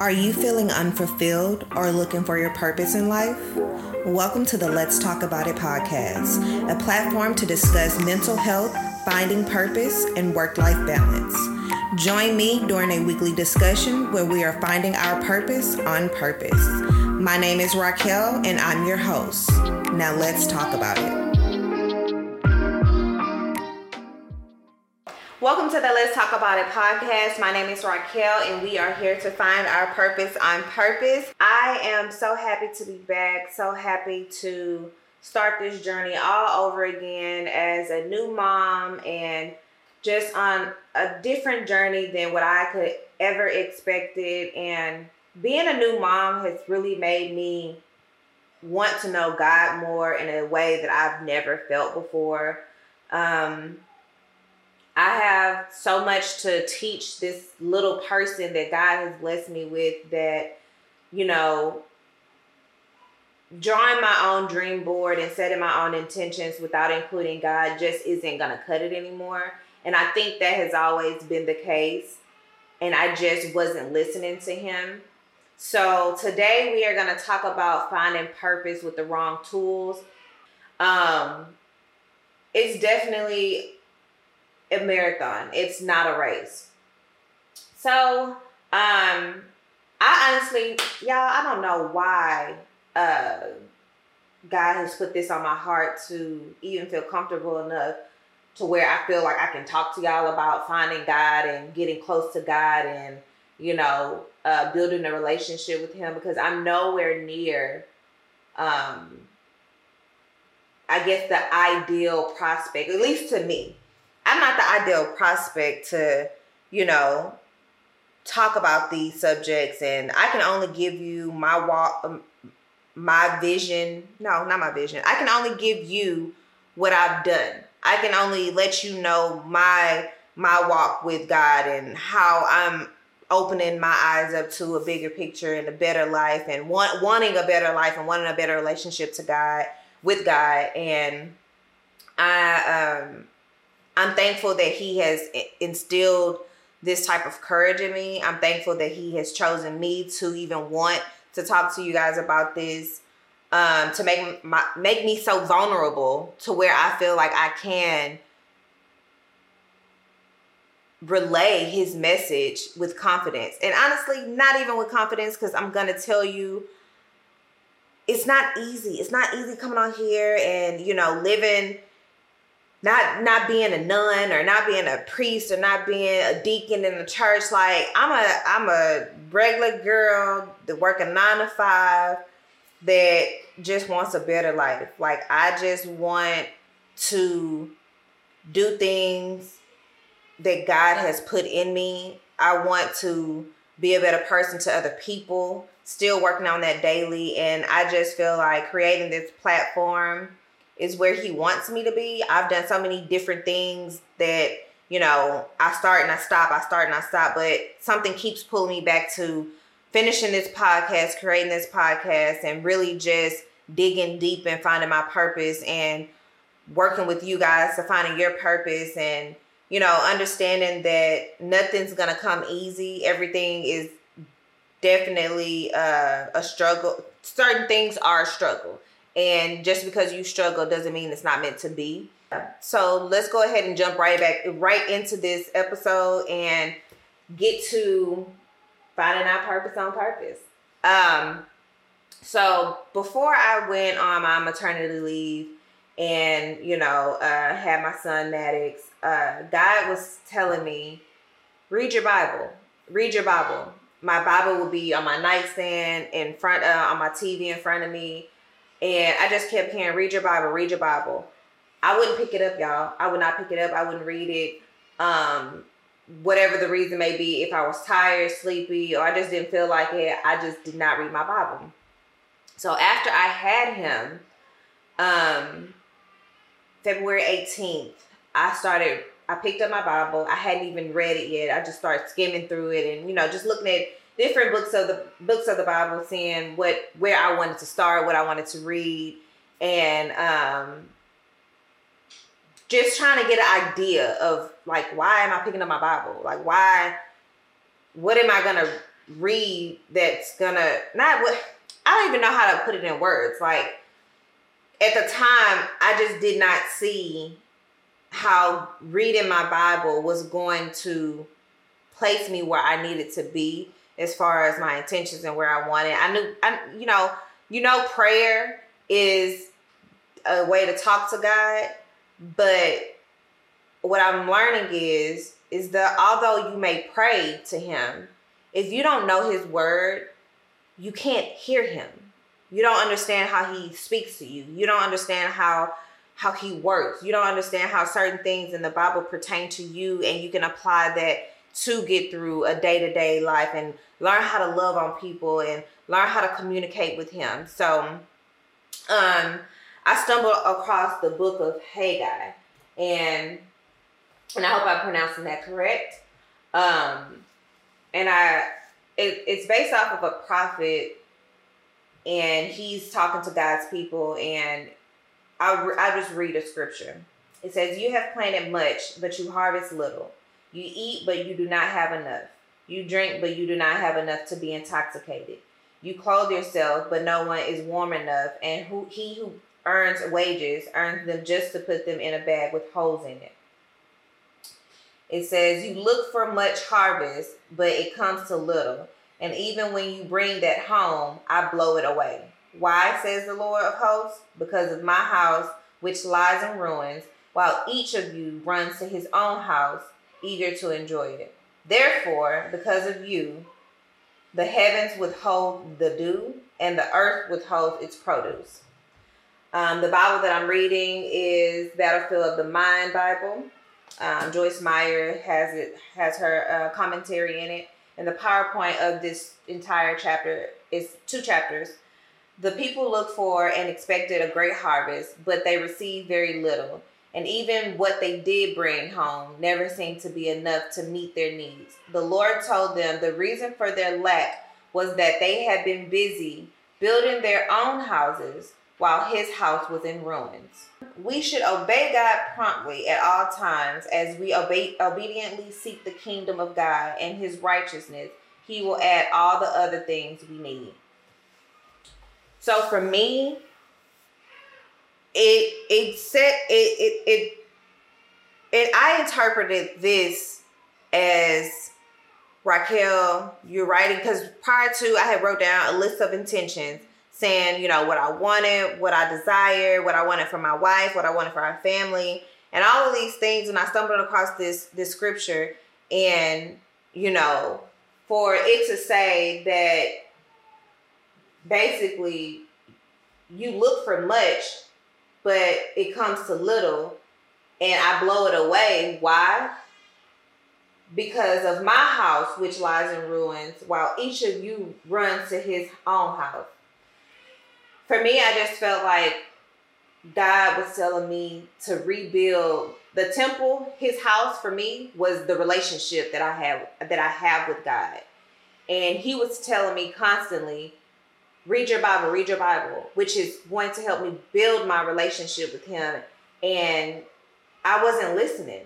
Are you feeling unfulfilled or looking for your purpose in life? Welcome to the Let's Talk About It podcast, a platform to discuss mental health, finding purpose, and work life balance. Join me during a weekly discussion where we are finding our purpose on purpose. My name is Raquel, and I'm your host. Now let's talk about it. Welcome to the Let's Talk About It podcast. My name is Raquel, and we are here to find our purpose on purpose. I am so happy to be back, so happy to start this journey all over again as a new mom and just on a different journey than what I could ever expected. And being a new mom has really made me want to know God more in a way that I've never felt before. Um, I have so much to teach this little person that God has blessed me with that, you know, drawing my own dream board and setting my own intentions without including God just isn't going to cut it anymore. And I think that has always been the case. And I just wasn't listening to Him. So today we are going to talk about finding purpose with the wrong tools. Um, it's definitely a marathon. It's not a race. So, um, I honestly, y'all, I don't know why uh God has put this on my heart to even feel comfortable enough to where I feel like I can talk to y'all about finding God and getting close to God and you know uh, building a relationship with Him because I'm nowhere near, um, I guess the ideal prospect, at least to me. I'm not the ideal prospect to, you know, talk about these subjects, and I can only give you my walk, um, my vision. No, not my vision. I can only give you what I've done. I can only let you know my my walk with God and how I'm opening my eyes up to a bigger picture and a better life and want, wanting a better life and wanting a better relationship to God with God and I um I'm thankful that he has instilled this type of courage in me. I'm thankful that he has chosen me to even want to talk to you guys about this, um, to make my make me so vulnerable to where I feel like I can relay his message with confidence. And honestly, not even with confidence, because I'm gonna tell you it's not easy. It's not easy coming on here and you know living not not being a nun or not being a priest or not being a deacon in the church. Like i'm a i'm a regular girl that work a nine to five that just wants a better life. Like i just want to do things that god has put in me. I want to be a better person to other people. Still working on that daily. And i just feel like creating this platform is where he wants me to be. I've done so many different things that, you know, I start and I stop, I start and I stop, but something keeps pulling me back to finishing this podcast, creating this podcast, and really just digging deep and finding my purpose and working with you guys to finding your purpose and, you know, understanding that nothing's to come easy. Everything is definitely uh, a struggle. Certain things are a struggle and just because you struggle doesn't mean it's not meant to be. So let's go ahead and jump right back right into this episode and get to finding our purpose on purpose. Um, so before I went on my maternity leave and you know uh, had my son Maddox, uh, God was telling me, read your Bible, read your Bible. My Bible will be on my nightstand in front uh, on my TV in front of me and I just kept hearing, read your Bible, read your Bible. I wouldn't pick it up, y'all. I would not pick it up. I wouldn't read it. Um, whatever the reason may be, if I was tired, sleepy, or I just didn't feel like it, I just did not read my Bible. So after I had him, um, February 18th, I started, I picked up my Bible. I hadn't even read it yet. I just started skimming through it and, you know, just looking at different books of the books of the Bible, seeing what where I wanted to start, what I wanted to read, and um, just trying to get an idea of like why am I picking up my Bible? Like why? What am I gonna read that's gonna not what I don't even know how to put it in words. Like at the time, I just did not see how reading my Bible was going to place me where I needed to be as far as my intentions and where I wanted. I knew I you know, you know prayer is a way to talk to God, but what I'm learning is is that although you may pray to him, if you don't know his word, you can't hear him. You don't understand how he speaks to you. You don't understand how how he works. You don't understand how certain things in the Bible pertain to you and you can apply that to get through a day-to-day life and learn how to love on people and learn how to communicate with him. So um I stumbled across the book of Haggai and and I hope I'm pronouncing that correct. Um, and I, it, it's based off of a prophet, and he's talking to God's people. And I, I just read a scripture. It says, "You have planted much, but you harvest little. You eat, but you do not have enough. You drink, but you do not have enough to be intoxicated. You clothe yourself, but no one is warm enough. And who he who earns wages earns them just to put them in a bag with holes in it." It says, You look for much harvest, but it comes to little. And even when you bring that home, I blow it away. Why, says the Lord of hosts? Because of my house, which lies in ruins, while each of you runs to his own house, eager to enjoy it. Therefore, because of you, the heavens withhold the dew, and the earth withholds its produce. Um, the Bible that I'm reading is Battlefield of the Mind Bible. Um, Joyce Meyer has it has her uh, commentary in it, and the PowerPoint of this entire chapter is two chapters. The people looked for and expected a great harvest, but they received very little. And even what they did bring home never seemed to be enough to meet their needs. The Lord told them the reason for their lack was that they had been busy building their own houses while his house was in ruins. We should obey God promptly at all times as we obey, obediently seek the kingdom of God and his righteousness. He will add all the other things we need. So for me, it it said it it it, I interpreted this as Raquel, you're writing because prior to I had wrote down a list of intentions saying, you know, what I wanted, what I desired, what I wanted for my wife, what I wanted for our family, and all of these things. And I stumbled across this this scripture, and you know, for it to say that basically you look for much, but it comes to little, and I blow it away. Why? Because of my house, which lies in ruins, while each of you runs to his own house for me, I just felt like God was telling me to rebuild the temple. His house for me was the relationship that I have that I have with God, and He was telling me constantly, read your Bible, read your Bible, which is going to help me build my relationship with Him. And I wasn't listening.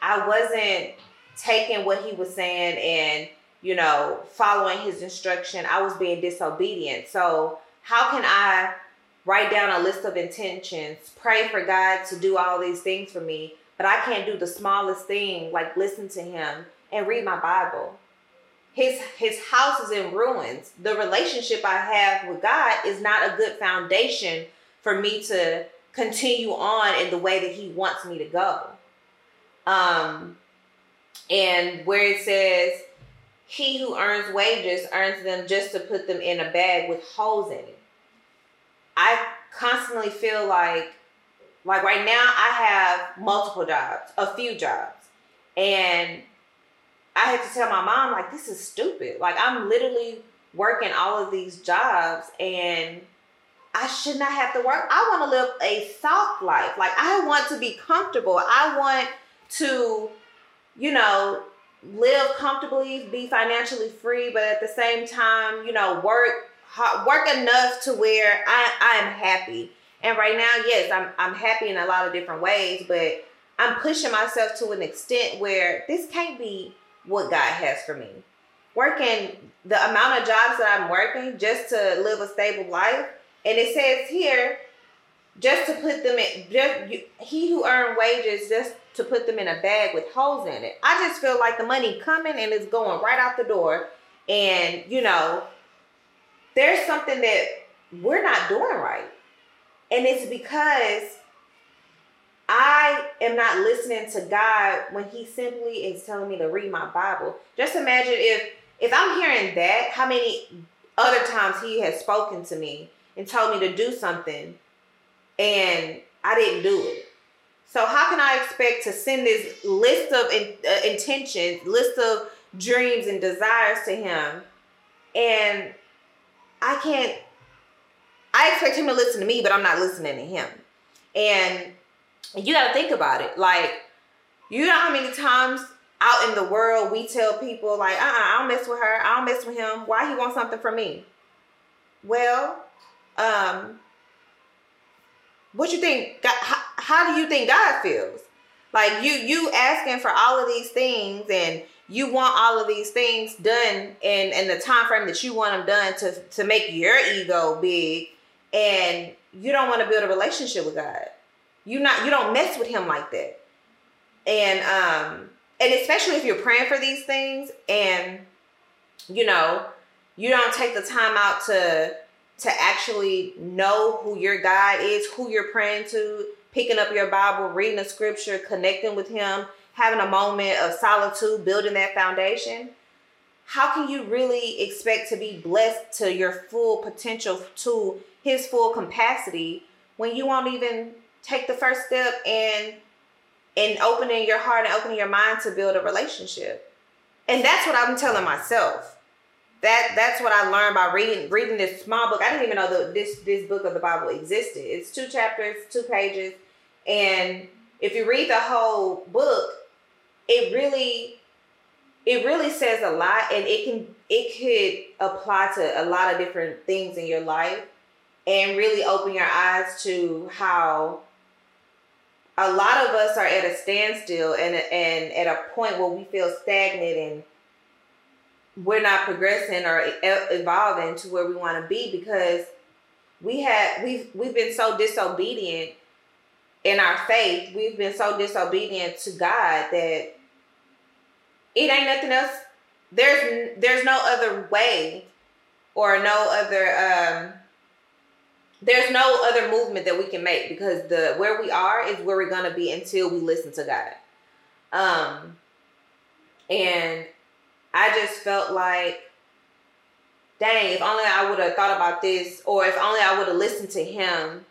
I wasn't taking what He was saying and you know following His instruction. I was being disobedient. So how can I write down a list of intentions, pray for God to do all these things for me, but I can't do the smallest thing like listen to him and read my Bible. His his house is in ruins. The relationship I have with God is not a good foundation for me to continue on in the way that he wants me to go. Um and where it says he who earns wages earns them just to put them in a bag with holes in it. I constantly feel like, like right now, I have multiple jobs, a few jobs, and I had to tell my mom, like, this is stupid. Like, I'm literally working all of these jobs and I should not have to work. I want to live a soft life. Like, I want to be comfortable. I want to, you know, live comfortably, be financially free, but at the same time, you know, work work enough to where I I am happy. And right now, yes, I'm I'm happy in a lot of different ways, but I'm pushing myself to an extent where this can't be what God has for me. working the amount of jobs that I'm working just to live a stable life. And it says here, just to put them in, just you, he who earned wages just to put them in a bag with holes in it. I just feel like the money coming and it's going right out the door. And you know, there's something that we're not doing right. And it's because I am not listening to God when He simply is telling me to read my Bible. Just imagine if if I'm hearing that, how many other times He has spoken to me and told me to do something and I didn't do it. So how can I expect to send this list of in, uh, intentions, list of dreams and desires to him, and I can't? I expect him to listen to me, but I'm not listening to him. And you got to think about it. Like, you know how many times out in the world we tell people like, uh, uh I don't mess with her, I don't mess with him. Why he want something from me? Well, um, what you think? God, how, how do you think God feels? Like you, you asking for all of these things, and you want all of these things done in in the time frame that you want them done to to make your ego big, and you don't want to build a relationship with God. You not you don't mess with Him like that, and um and especially if you're praying for these things, and you know you don't take the time out to to actually know who your God is, who you're praying to, picking up your Bible, reading the scripture, connecting with Him, having a moment of solitude, building that foundation, how can you really expect to be blessed to your full potential, to His full capacity, when you won't even take the first step in in opening your heart and opening your mind to build a relationship? And that's what I'm telling myself that that's what I learned by reading reading this small book. I didn't even know that this this book of the Bible existed. It's two chapters, two pages, and if you read the whole book, it really it really says a lot and it can it could apply to a lot of different things in your life and really open your eyes to how a lot of us are at a standstill and and at a point where we feel stagnant and we're not progressing or evolving to where we want to be because we had we've we've been so disobedient in our faith. We've been so disobedient to god that it ain't nothing else. There's there's no other way or no other um there's no other movement that we can make because the where we are is where we're gonna be until we listen to god um and I just felt like, dang, if only I would have thought about this, or if only I would have listened to him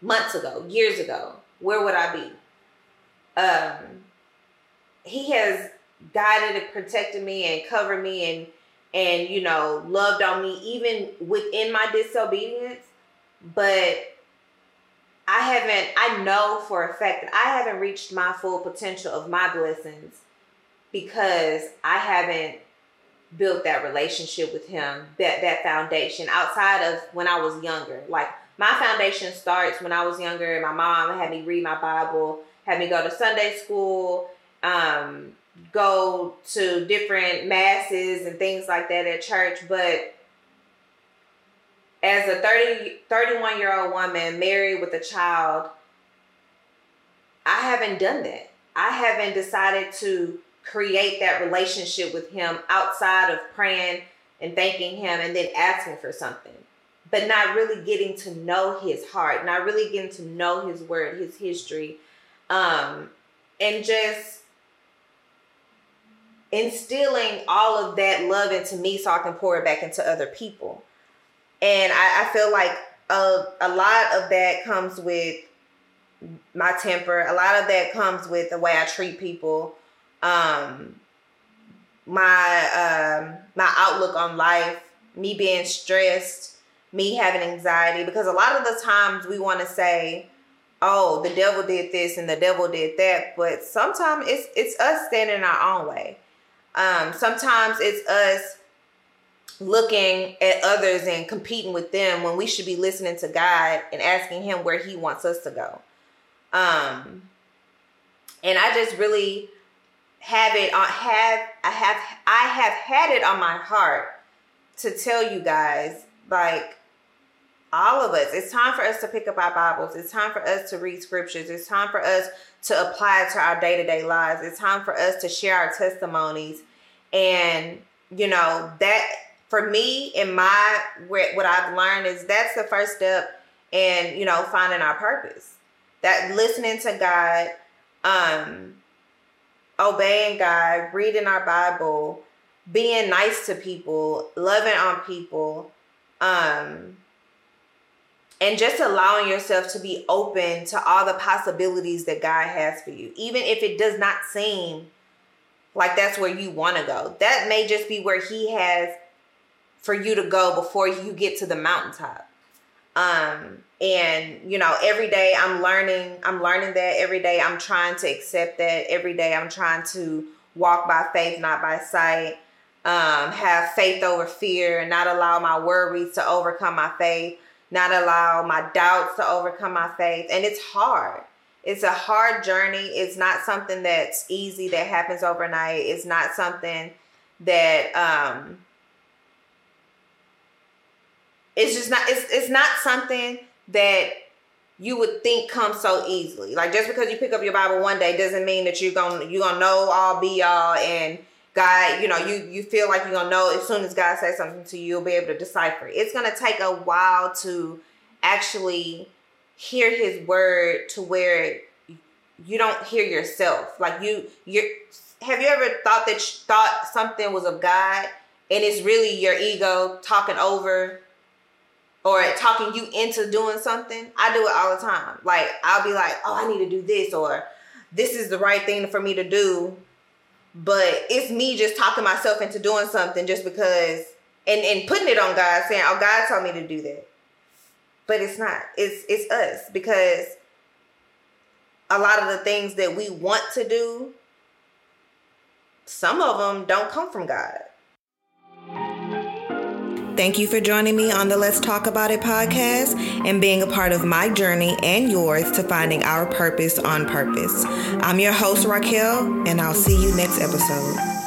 months ago, years ago, where would I be? Um, he has guided and protected me and covered me and and you know loved on me even within my disobedience but i haven't i know for a fact that i haven't reached my full potential of my blessings because I haven't built that relationship with him, that that foundation outside of when I was younger. Like my foundation starts when I was younger. My mom had me read my Bible, had me go to Sunday school, um, go to different masses and things like that at church. But as a 30, 31 year old woman married with a child, I haven't done that. I haven't decided to create that relationship with him outside of praying and thanking him and then asking for something but not really getting to know his heart not really getting to know his word his history um and just instilling all of that love into me so I can pour it back into other people. And I, I feel like a, a lot of that comes with my temper. A lot of that comes with the way I treat people um, my um, my outlook on life, me being stressed, me having anxiety, because a lot of the times we want to say, "Oh, the devil did this and the devil did that," but sometimes it's it's us standing our own way. Um, sometimes it's us looking at others and competing with them when we should be listening to God and asking Him where He wants us to go. Um, and I just really have it on have I have I have had it on my heart to tell you guys like all of us. It's time for us to pick up our bibles. It's time for us to read scriptures. It's time for us to apply it to our day-to-day lives. It's time for us to share our testimonies. And you know that for me and my what i've learned is that's the first step in you know finding our purpose that listening to god um obeying god reading our bible being nice to people loving on people um and just allowing yourself to be open to all the possibilities that God has for you, even if it does not seem like that's where you want to go. That may just be where He has for you to go before you get to the mountaintop. Um, and you know, every day I'm learning, I'm learning that every day I'm trying to accept that every day I'm trying to walk by faith, not by sight. Um, have faith over fear and not allow my worries to overcome my faith not allow my doubts to overcome my faith. And it's hard. It's a hard journey. It's not something that's easy that happens overnight. It's not something that um it's just not it's it's not something that you would think comes so easily. Like just because you pick up your Bible one day doesn't mean that you're gonna you're gonna know all be all and God, you know, you you feel like you're gonna know as soon as God says something to you, you'll be able to decipher. It's gonna take a while to actually hear His word to where you don't hear yourself. Like you, you have you ever thought that you thought something was of God and it's really your ego talking over or talking you into doing something? I do it all the time. Like I'll be like, oh, I need to do this or this is the right thing for me to do but it's me just talking myself into doing something just because and and putting it on God saying, "Oh, God told me to do that." But it's not. It's it's us because a lot of the things that we want to do some of them don't come from God. Thank you for joining me on the Let's Talk About It podcast and being a part of my journey and yours to finding our purpose on purpose. I'm your host, Raquel, and I'll see you next episode.